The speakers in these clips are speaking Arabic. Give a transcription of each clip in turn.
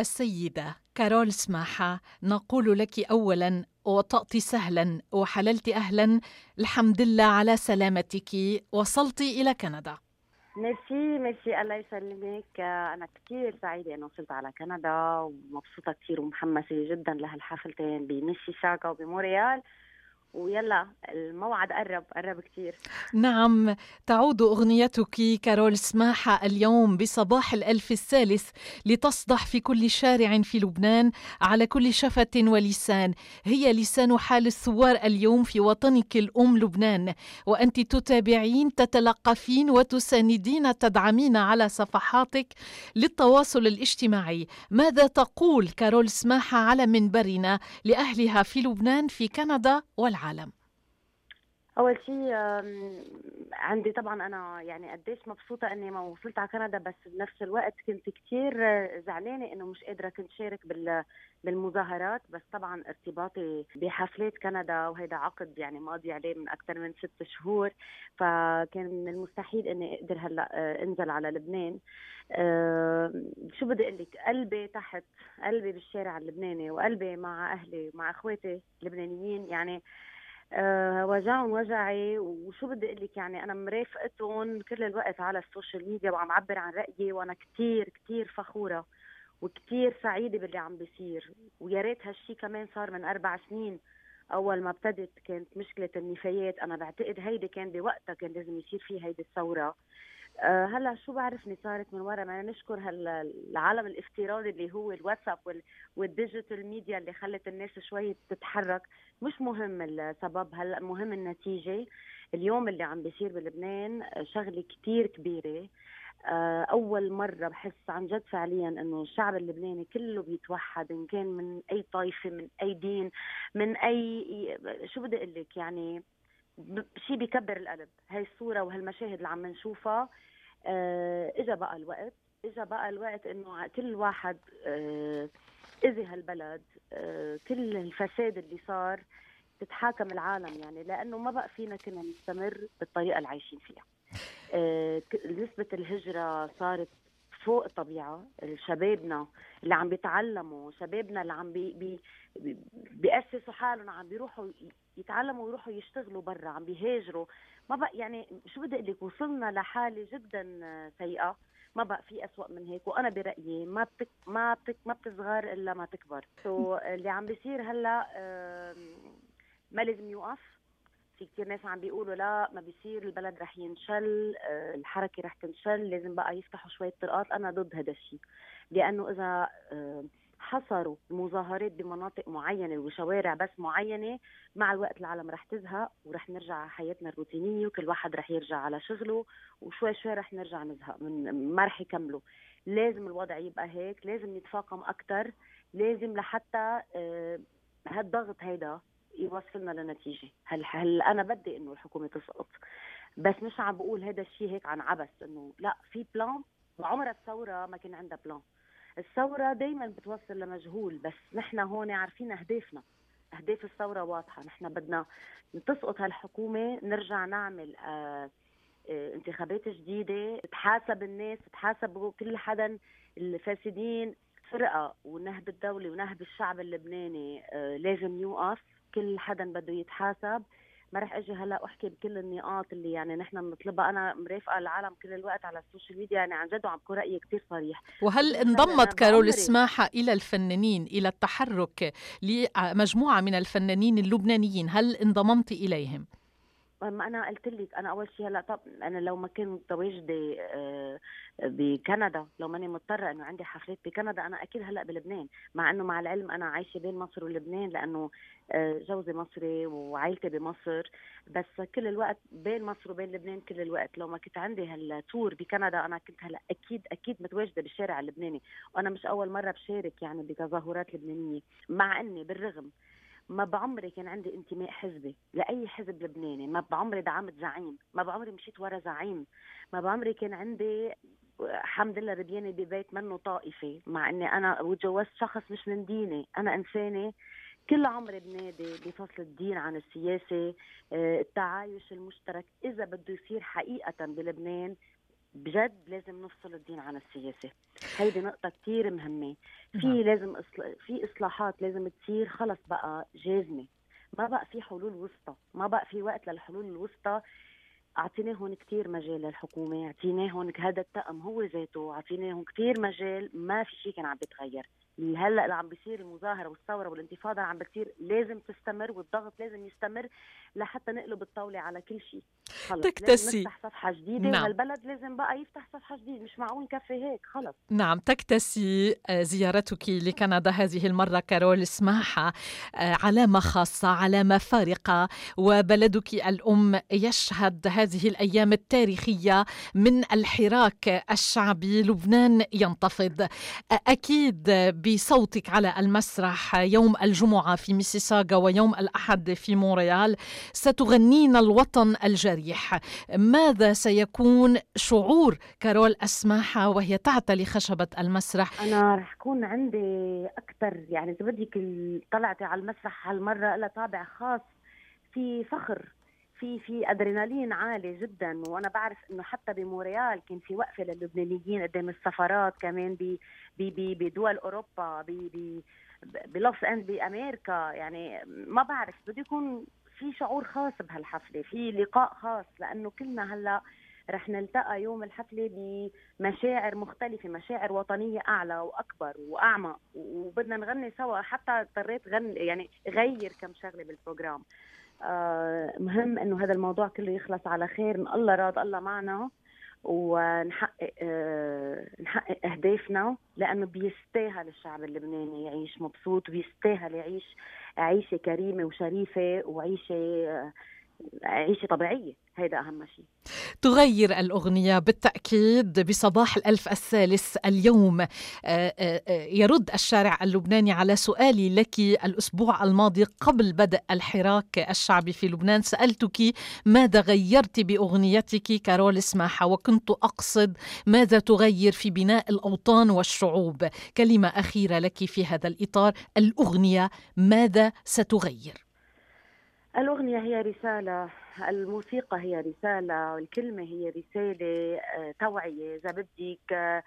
السيدة. كارول سماحة نقول لك أولا وطأت سهلا وحللت أهلا. الحمد لله على سلامتك. وصلت إلى كندا. ميرسي ميرسي. الله يسلمك. أنا كثير سعيدة انه وصلت على كندا ومبسوطة كثير ومحمسة جدا لهالحفلتين بميسيساغا وبموريال ويلا الموعد قرب قرب كثير نعم تعود أغنيتك كارول سماحة اليوم بصباح الألف الثالث لتصدح في كل شارع في لبنان على كل شفة ولسان. هي لسان حال الثوار اليوم في وطنك الأم لبنان. وأنت تتابعين تتلقفين وتساندين تدعمين على صفحاتك للتواصل الاجتماعي. ماذا تقول كارول سماحة على منبرنا لأهلها في لبنان في كندا والعالم؟ العالم؟ أول شيء عندي طبعا أنا يعني قديش مبسوطة إني ما وصلت على كندا بس بنفس الوقت كنت كثير زعلانة إنه مش قادرة كنت شارك بال بالمظاهرات. بس طبعا ارتباطي بحفلات كندا وهيدا عقد يعني ماضي عليه من أكثر من ست شهور. فكان من المستحيل إني أقدر هلأ آه، أنزل على لبنان. أه شو بدي أقول لك؟ قلبي تحت قلبي بالشارع اللبناني وقلبي مع أهلي مع إخواتي اللبنانيين يعني أه وجعهم وجعي وشو بدي أقول لك يعني أنا مرافقتهم كل الوقت على ال social media وعم عبر عن رأيي وأنا كثير كثير فخورة وكثير سعيدة باللي عم بيصير. ويا ريت هالشيء كمان صار من أربع سنين أول ما ابتدت كانت مشكلة النفايات. أنا بعتقد هيدي كان بوقتها كان لازم يصير في هيدي الثورة. هلأ شو بعرفني صارت من ورا؟ ما نشكر هالعالم الافتراضي اللي هو الواتساب وال digital media اللي خلت الناس شوي تتحرك. مش مهم السبب هلأ مهم النتيجة. اليوم اللي عم بيصير بلبنان شغلة كتير كبيرة. آه، أول مرة بحس عن جد فعليا إنه الشعب اللبناني كله بيتوحد إن كان من أي طائفة من أي دين من أي شو بدي أقول لك؟ يعني شيء بيكبر القلب. هاي الصورة وهالمشاهد اللي عم نشوفها آه اجى بقى الوقت. اجى بقى الوقت إنه كل واحد آه إذي هالبلد آه كل الفساد اللي صار تتحاكم العالم يعني لأنه ما بقى فينا كنا نستمر بالطريقة اللي عايشين فيها. نسبة الهجرة صارت فوق الطبيعة شبابنا اللي عم بيتعلموا شبابنا اللي عم بي بي بيأسسوا حالهم عم بيروحوا يتعلموا ويروحوا يشتغلوا برا عم بيهاجروا. ما بقى يعني شو بدي أقول لك؟ وصلنا لحالة جدا سيئة. ما بقى في أسوأ من هيك وأنا برأيي ما بتك ما بتك ما بتصغر إلا ما تكبر. so اللي عم بيصير هلأ ما لازم يوقف. في كثير ناس عم بيقولوا لا ما بيصير البلد رح ينشل آه، الحركة رح تنشل لازم بقى يفتحوا شوية طرقات. أنا ضد هذا الشيء لأنه إذا حصروا المظاهرات بمناطق معينة وشوارع بس معينة مع الوقت العالم رح تزهق ورح نرجع على حياتنا الروتينية وكل واحد رح يرجع على شغله وشوي شوي رح نرجع نزهق من ما رح يكملوا. لازم الوضع يبقى هيك لازم نتفاقم أكثر لازم لحتى آه، هالضغط هيدا يوصلنا لنتيجة. هل, هل أنا بدي إنه الحكومة تسقط؟ بس مش عم بقول هذا الشيء هيك عن عبث إنه لا في plan وعمر الثورة ما كان عندها plan الثورة دائما بتوصل لمجهول بس نحن هون عارفين أهدافنا. أهداف الثورة واضحة. نحن بدنا تسقط هالحكومة نرجع نعمل آه آه انتخابات جديدة تحاسب الناس تحاسب كل حدا الفاسدين. فرقة ونهب الدولة ونهب الشعب اللبناني آه لازم يوقف. كل حدا بده يتحاسب. ما رح أجي هلا أحكي بكل النقاط اللي يعني نحن بنطلبها. أنا مرافقة العالم كل الوقت على ال social media يعني عن جد وعم بكون رأيي كثير صريح. وهل انضمت كارول سماحة إلى الفنانين إلى التحرك لمجموعة من الفنانين اللبنانيين؟ هل انضممت إليهم؟ ما أنا قلت لك أنا أول شيء هلأ طب أنا لو ما كنت متواجده آه، بكندا لو ماني مضطرة إنه عندي حفلات بكندا أنا أكيد هلأ بلبنان مع إنه مع العلم أنا عايشة بين مصر ولبنان لأنه آه، جوزي مصري وعائلتي بمصر بس كل الوقت بين مصر وبين لبنان كل الوقت. لو ما كنت عندي هالتور بكندا أنا كنت هلأ أكيد أكيد متواجدة بالشارع اللبناني. وأنا مش أول مرة بشارك يعني بتظاهرات لبنانية مع إني بالرغم ما بعمري كان عندي انتماء حزبي لأي حزب لبناني. ما بعمري دعمت زعيم. ما بعمري مشيت ورا زعيم. ما بعمري كان عندي الحمد لله ربياني ببيت منه طائفي مع إني أنا وتجوزت شخص مش من ديني. أنا إنسانة كل عمري بنادي بفصل الدين عن السياسة آه، التعايش المشترك. إذا بده يصير حقيقة بلبنان بجد لازم نفصل الدين عن السياسة. هيدي نقطة كثير مهمة. في نعم. لازم في إصلاحات لازم تصير خلص بقى جازمة. ما بقى في حلول وسطى. ما بقى في وقت للحلول الوسطى. اعطيناهم كثير مجال للحكومة. اعطيناهم هذا التأم هو ذاته. اعطيناهم كثير مجال. ما في شيء كان عم بيتغير. هلأ اللي عم بيصير المظاهرة والثورة والانتفاضة عم بتصير لازم تستمر والضغط لازم يستمر لحتى نقلب الطاولة على كل شيء. خلص تكتسي. نفتح صفحة جديدة نعم. والبلد لازم بقى يفتح صفحة جديدة مش معقول نكفي هيك خلص. نعم تكتسي آه، زيارتك لكندا هذه المرة كارول اسمعها آه، علامه خاصة علامه فارقه وبلدك الأم يشهد هذه الأيام التاريخية من الحراك الشعبي لبنان ينتفض. أكيد بصوتك على المسرح يوم الجمعة في ميسيساغا ويوم الأحد في مونريال. ستغنين الوطن الجريح. ماذا سيكون شعور كارول أسماحة وهي تعتلي خشبة المسرح؟ أنا رح يكون عندي أكثر يعني إذا بدك طلعتي على المسرح هالمرة لها طابع خاص في فخر. في في أدرينالين عالي جدا وأنا بعرف إنه حتى بمونتريال كان في وقفة للبنانيين قدام السفارات كمان بدول أوروبا plus and بأمريكا. يعني ما بعرف بده يكون في شعور خاص بهالحفلة في لقاء خاص لأنه كلنا هلأ رح نلتقى يوم الحفلة بمشاعر مختلفة مشاعر وطنية أعلى وأكبر وأعمق وبدنا نغني سوا. حتى اضطريت غني يعني غير كم شغلة بال program. مهم إنه هذا الموضوع كله يخلص على خير إن الله راض الله معنا ونحقق آه نحقق أهدافنا لأنه بيستاهل الشعب اللبناني يعيش مبسوط وبيستاهل يعيش عيشة كريمة وشريفة وعيشة آه عيشة طبيعية. هيدا أهم شيء. تغير الأغنية بالتأكيد بصباح الألف الثالث اليوم. آه، آه، آه، يرد الشارع اللبناني على سؤالي لك الأسبوع الماضي قبل بدء الحراك الشعبي في لبنان. سألتك ماذا غيرت بأغنيتك كارول سماحه وكنت أقصد ماذا تغير في بناء الأوطان والشعوب؟ كلمة أخيرة لك في هذا الإطار. الأغنية ماذا ستغير؟ الأغنية هي رسالة الموسيقى هي رسالة الكلمة هي رسالة آه، توعية. إذا بدك آه،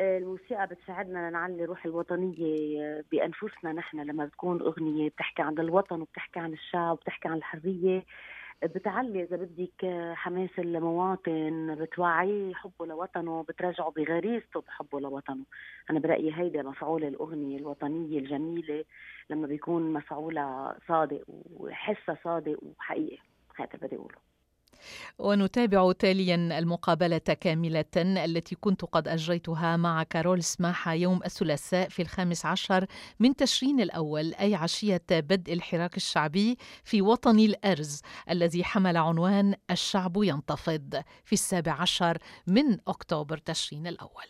الموسيقى بتساعدنا لنعلي روح الوطنية آه، بأنفسنا. نحن لما بتكون أغنية بتحكي عن الوطن وبتحكي عن الشعب وبتحكي عن الحرية بتعلي إذا بدك حماس المواطن بتوعيه حبه لوطنه بترجعه بغريزته بحبه لوطنه. أنا برأيي هيدا مفعول الأغنية الوطنية الجميلة لما بيكون مفعولها صادق وحسها صادق وحقيقي هذا بدي أقوله. ونتابع تاليا المقابلة كاملة التي كنت قد أجريتها مع كارول سماحة يوم الثلاثاء في الخامس عشر من تشرين الأول أي عشية بدء الحراك الشعبي في وطن الأرز الذي حمل عنوان الشعب ينتفض في السابع عشر من أكتوبر تشرين الأول.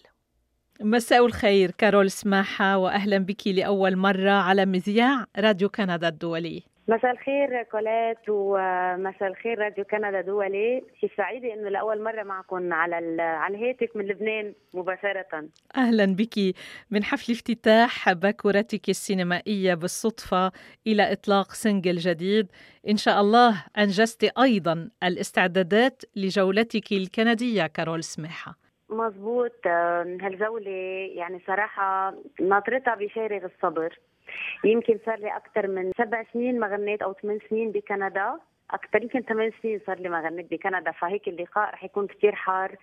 مساء الخير كارول سماحة وأهلا بك لأول مرة على مذياع راديو كندا الدولي. مساء الخير كولات ومساء الخير راديو كندا دولي. شي سعيدة إنه لأول مرة معكم على على الهاتف من لبنان مباشرة. أهلا بك. من حفل افتتاح باكورتك السينمائية بالصدفة إلى إطلاق single جديد. إن شاء الله أنجزت أيضا الاستعدادات لجولتك الكندية كارول سماحة مزبوط هالجولة يعني صراحة ناطرتها بفارغ الصبر. يمكن صار لي أكثر من سبع سنين ما غنيت أو ثمان سنين بكندا. أكثر يمكن ثمان سنين صار لي ما غنيت بكندا. فهيك اللقاء رح يكون كثير حار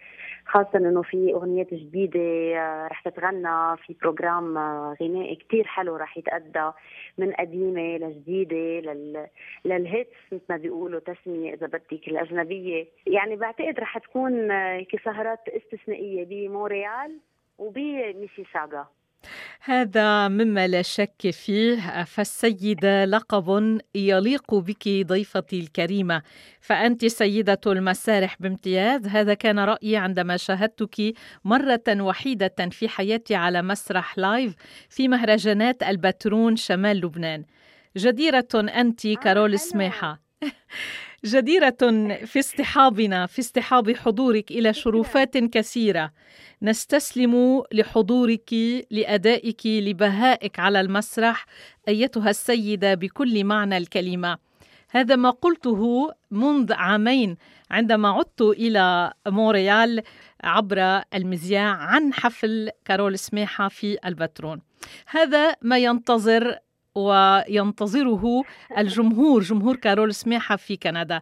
خاصة إنه في أغنيات جديدة آه، رح تتغنى في programme آه، غنائي كثير حلو رح يتأدى من قديمة لجديدة لل لل hits مثل ما بيقولوا تسمية إذا بدك الأجنبية. يعني بعتقد رح تكون آه، سهرات استثنائية بمونريال وبميسيساغا. هذا مما لا شك فيه. فالسيدة لقب يليق بك ضيفتي الكريمة. فأنت سيدة المسارح بامتياز. هذا كان رأيي عندما شاهدتك مرة وحيدة في حياتي على مسرح live في مهرجانات البترون شمال لبنان. جديرة أنت آه، كارول سماحة جديرة في اصطحابنا في اصطحاب حضورك إلى شرفات كثيرة. نستسلم لحضورك لأدائك لبهائك على المسرح أيتها السيدة بكل معنى الكلمة. هذا ما قلته منذ عامين عندما عدت إلى مونريال عبر المذياع عن حفل كارول سماحة في البترون هذا ما ينتظر وينتظره الجمهور جمهور كارول سماحة في كندا.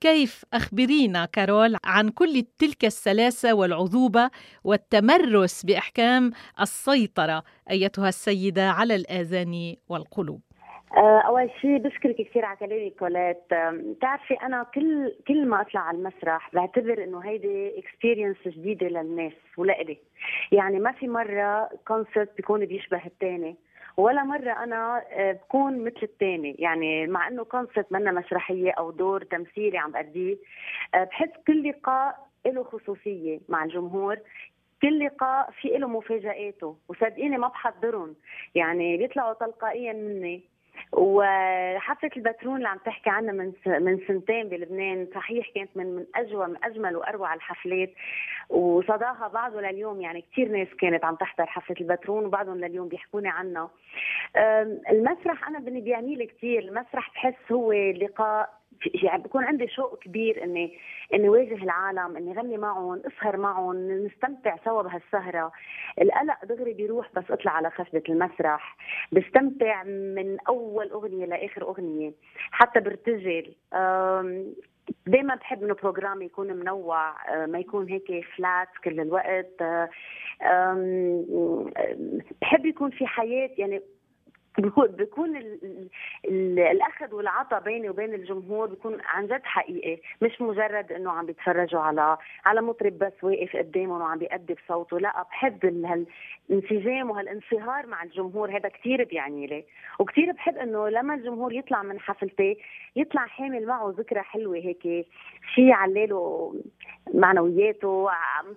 كيف أخبرينا كارول عن كل تلك السلاسة والعذوبة والتمرس بإحكام السيطرة أيتها السيدة على الآذان والقلوب؟ آه، أول شيء بشكرك كثير على كلامك كولات بتعرفي أنا كل كل ما أطلع على المسرح بعتبر إنه هيدي experience جديدة للناس ولإلي. يعني ما في مرة concert بيكون بيشبه الثاني ولا مرة أنا آه، بكون مثل الثاني يعني مع إنه concert منا مسرحية أو دور تمثيلي عم بأديه آه، بحس كل لقاء له خصوصية مع الجمهور. كل لقاء في له مفاجآته وصدقيني ما بحضرهم. يعني بيطلعوا تلقائيا مني. وحفلة البترون اللي عم تحكي عنها من من سنتين بلبنان صحيح كانت من من اجمل من أجمل وأروع الحفلات وصداها بعده لليوم. يعني كثير ناس كانت عم تحضر حفلة البترون وبعضهم لليوم بيحكوني عنها. المسرح أنا بيعني لي كثير المسرح بحس هو لقاء يعني بكون عندي شوق كبير اني إني واجه العالم إني غني معهم أسهر معهم نستمتع سوا بهالسهرة. القلق دغري بيروح بس أطلع على خشبة المسرح. بستمتع من أول أغنية لآخر أغنية حتى برتجل. دائما بحب إنه بروجرام يكون منوع ما يكون هيك فلات كل الوقت. بحب يكون في حياة يعني بيكون بيكون الأخذ والعطاء بيني وبين الجمهور بيكون عن جد حقيقي. مش مجرد إنه عم بيتفرجوا على على مطرب بس واقف قدامهم وعم بيأدي بصوته لا بحب هالانسجام وهالانصهار مع الجمهور. هذا كثير بيعني لي. وكثير بحب إنه لما الجمهور يطلع من حفلتي يطلع حامل معه ذكرى حلوة هيك. شيء علاله معنوياته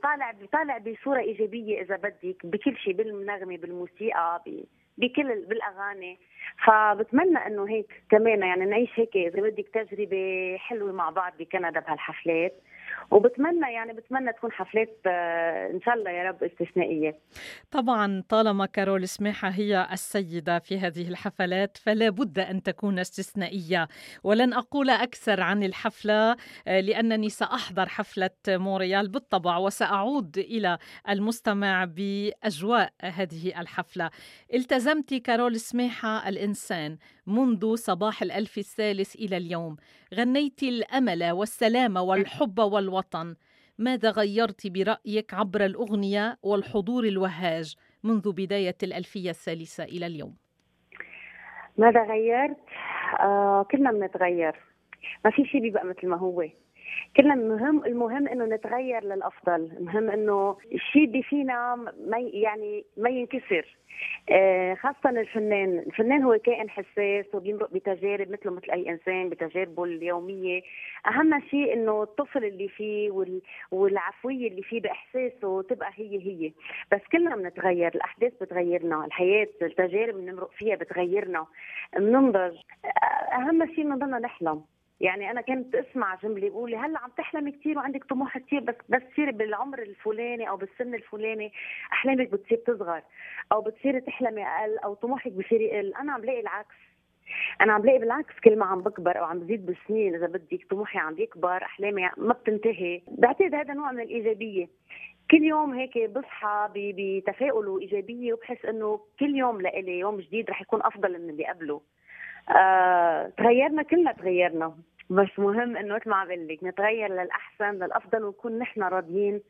طالع طالع بصورة إيجابية إذا بدك بكل شيء بالنغمه بالموسيقى بكل بالأغاني. فبتمنى إنه هيك كمان يعني نعيش هيك إذا بدك تجربة حلوة مع بعض بكندا بهالحفلات. وبتمنى يعني بتمنى تكون حفلات آه، إن شاء الله يا رب استثنائية. طبعا طالما كارول سماحه هي السيدة في هذه الحفلات فلا بد أن تكون استثنائية. ولن أقول أكثر عن الحفلة آه، لأنني سأحضر حفلة مونريال بالطبع وسأعود إلى المستمع بأجواء هذه الحفلة. التزمت كارول سماحه الإنسان منذ صباح الألف الثالث إلى اليوم. غنيت الأمل والسلام والحب والوطن ماذا غيرت برأيك عبر الأغنية والحضور الوهاج منذ بداية الألفية الثالثة إلى اليوم؟ ماذا غيرت؟ آه كلنا بنتغير. ما في شيء بيبقى مثل ما هو. كلنا المهم المهم إنه نتغير للأفضل. المهم إنه الشيء اللي فينا ما يعني ما ينكسر. آه، خاصة الفنان، الفنان هو كائن حساس وبيمرق بتجارب مثله مثل أي إنسان بتجاربه اليومية، أهم شيء إنه الطفل اللي فيه والعفوية اللي فيه بإحساسه تبقى هي هي، بس كلنا بنتغير، الأحداث بتغيرنا، الحياة التجارب اللي بنمرق فيها بتغيرنا، بننضج، آه، أهم شيء إنه نضلنا نحلم، يعني أنا كنت أسمع جمله يقول لي هلأ عم تحلمي كثير وعندك طموح كثير بس بس تصيري بالعمر الفلاني أو بالسن الفلاني أحلامك بتصير تصغر أو بتصيري تحلمي أقل أو طموحك بصير يقل. أنا عم لاقي العكس. أنا عم لاقي بالعكس كل ما عم بكبر أو عم بزيد بالسنين إذا بدك طموحي عم يكبر أحلامي ما بتنتهي. بعتقد هذا نوع من الإيجابية. كل يوم هيك بصحى بتفاؤل وايجابيه وبحس إنه كل يوم لإلي يوم جديد رح يكون أفضل من اللي قبله. آه، تغيرنا كلنا تغيرنا. بس مهم إنه مثل ما عم لك نتغير للأحسن للأفضل ونكون نحن راضيين.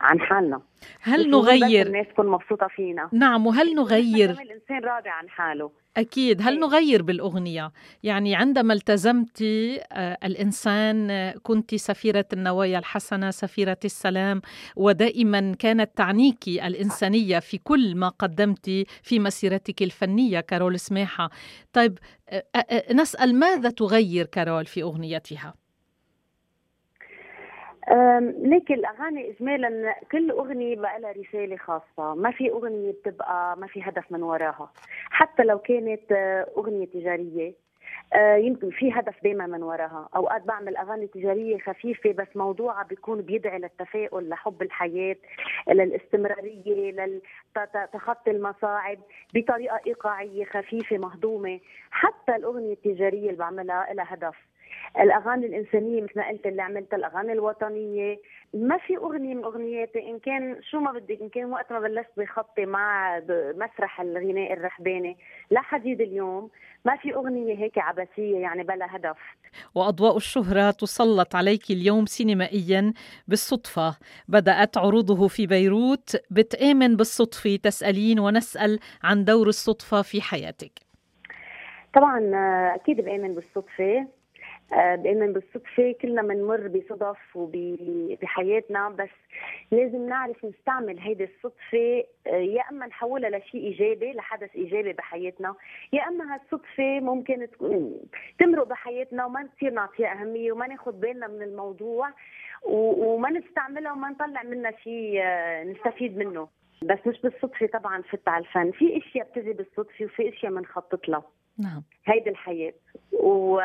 عن حالنا. هل نغير؟ الناس تكون مبسوطة فينا. نعم وهل نغير؟ الإنسان راضي عن حاله. أكيد. هل إيه. نغير بالأغنية؟ يعني عندما التزمت آه، الإنسان آه، كنت سفيرة النوايا الحسنة سفيرة السلام ودائما كانت تعنيك الإنسانية في كل ما قدمت في مسيرتك الفنية كارول سماحة طيب آه، نسأل ماذا تغير كارول في أغنيتها؟ ليك الأغاني اجمالا كل أغنية بقى لها رسالة خاصة. ما في أغنية بتبقى ما في هدف من وراها. حتى لو كانت آه، أغنية تجارية آه، يمكن في هدف دائما من وراها. أوقات بعمل أغاني تجارية خفيفة بس موضوعها بيكون بيدعي للتفاؤل لحب الحياة للاستمرارية لتخطي المصاعب بطريقة إيقاعية خفيفة مهضومة. حتى الأغنية التجارية اللي بعملها لها هدف. الأغاني الإنسانية مثل ما قلت اللي عملتها الأغاني الوطنية. ما في أغنية من أغنياتي إن كان شو ما بدك إن كان وقت ما بلشت بخطي مع مسرح الغناء الرحباني لحديد اليوم. ما في أغنية هيك عبثيه يعني بلا هدف. وأضواء الشهرة تسلط عليك اليوم سينمائيا بالصدفة. بدأت عروضه في بيروت. بتآمن بالصدفة. تسألين ونسأل عن دور الصدفة في حياتك. طبعا أكيد بآمن بالصدفة. آه، بامن بالصدفة كلنا بنمر بصدف وبحياتنا بس لازم نعرف نستعمل هيدي الصدفة آه، يا أما نحولها لشيء إيجابي لحدث إيجابي بحياتنا يا أما هالصدفه ممكن تمرق بحياتنا وما نصير نعطيها أهمية وما ناخذ بالنا من الموضوع وما نستعملها وما نطلع منها شيء آه، نستفيد منه. بس مش بالصدفة طبعا فت على الفن. في أشياء بتجي بالصدفة وفي أشياء بنخطط لها. نعم. هيدي الحياة. و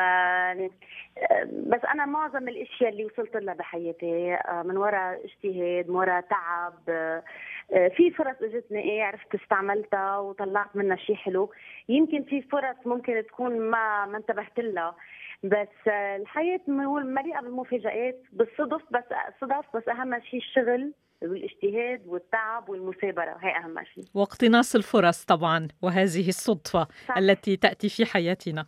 بس أنا معظم الأشياء اللي وصلت لها بحياتي من وراء اجتهاد من وراء تعب في فرص أجتني إيه عرفت استعملتها وطلعت منها شيء حلو. يمكن في فرص ممكن تكون ما ما انتبهت لها. بس الحياة مليئة بالمفاجآت بالصدف بس صدف بس أهم شيء الشغل. والاجتهاد والتعب والمثابرة. هي أهم شيء. واقتناص الفرص طبعا وهذه الصدفة صح. التي تأتي في حياتنا.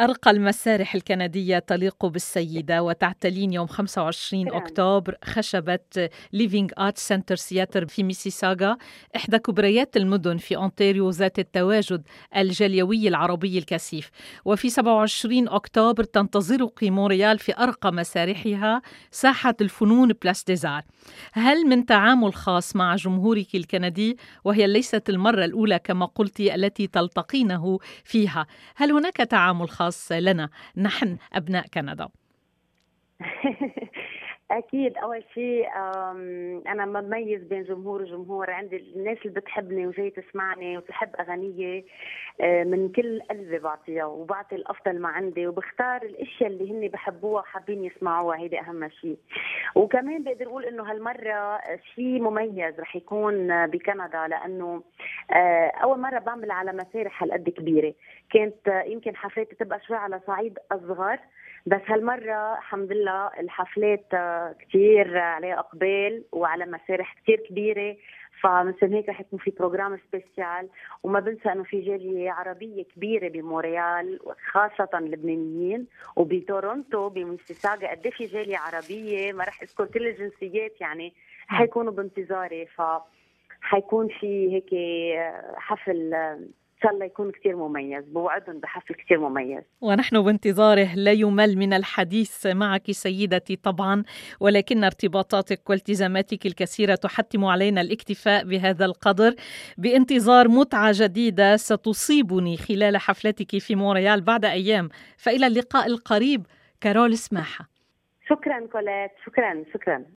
أرقى المسارح الكندية تليق بالسيدة وتعتلين يوم 25 كرام. أكتوبر خشبة Living Arts Centre Theatre في ميسيساغا إحدى كبريات المدن في أونتاريو ذات التواجد الجاليوي العربي الكثيف. وفي 27 أكتوبر تنتظرك مونريال في أرقى مسارحها ساحة الفنون Place des Arts هل من تعامل خاص مع جمهورك الكندي؟ وهي ليست المرة الأولى كما قلت التي تلتقينه فيها. هل هناك تعامل خاص؟ خاص لنا. نحن أبناء كندا. أكيد. أول شيء أنا بميز بين جمهور وجمهور. عندي الناس اللي بتحبني وجاي تسمعني وتحب أغانيي آه، من كل قلبي بعطيها وبعطي الأفضل ما عندي وبختار الأشياء اللي هن بحبوها وحابين يسمعوها. هيدي أهم شيء. وكمان بقدر أقول إنه هالمرة شيء مميز رح يكون بكندا لأنه آه، أول مرة بعمل على مسارح هالقد كبيرة. كانت يمكن حفلاتي تبقى شوي على صعيد أصغر. بس هالمرة الحمد لله الحفلات كثير عليها إقبال وعلى مسارح كثير كبيرة. فمثل هيك رح يكون في programme spécial وما بنسى إنه في جالية عربية كبيرة بمونريال خاصة اللبنانيين وبتورونتو بميسيساغا قد إيه في جالية عربية؟ ما رح أذكر كل الجنسيات يعني. حيكونوا بانتظاري. ف حيكون في هيك حفل شاء الله يكون كثير مميز. بوعدهم بحفل كثير مميز. ونحن بانتظاره لا يمل من الحديث معك سيدتي طبعا ولكن ارتباطاتك والتزاماتك الكثيرة تحتم علينا الاكتفاء بهذا القدر. بانتظار متعة جديدة ستصيبني خلال حفلتك في مونريال بعد أيام. فإلى اللقاء القريب كارول سماحة. شكرا كولات. شكرا. شكرا.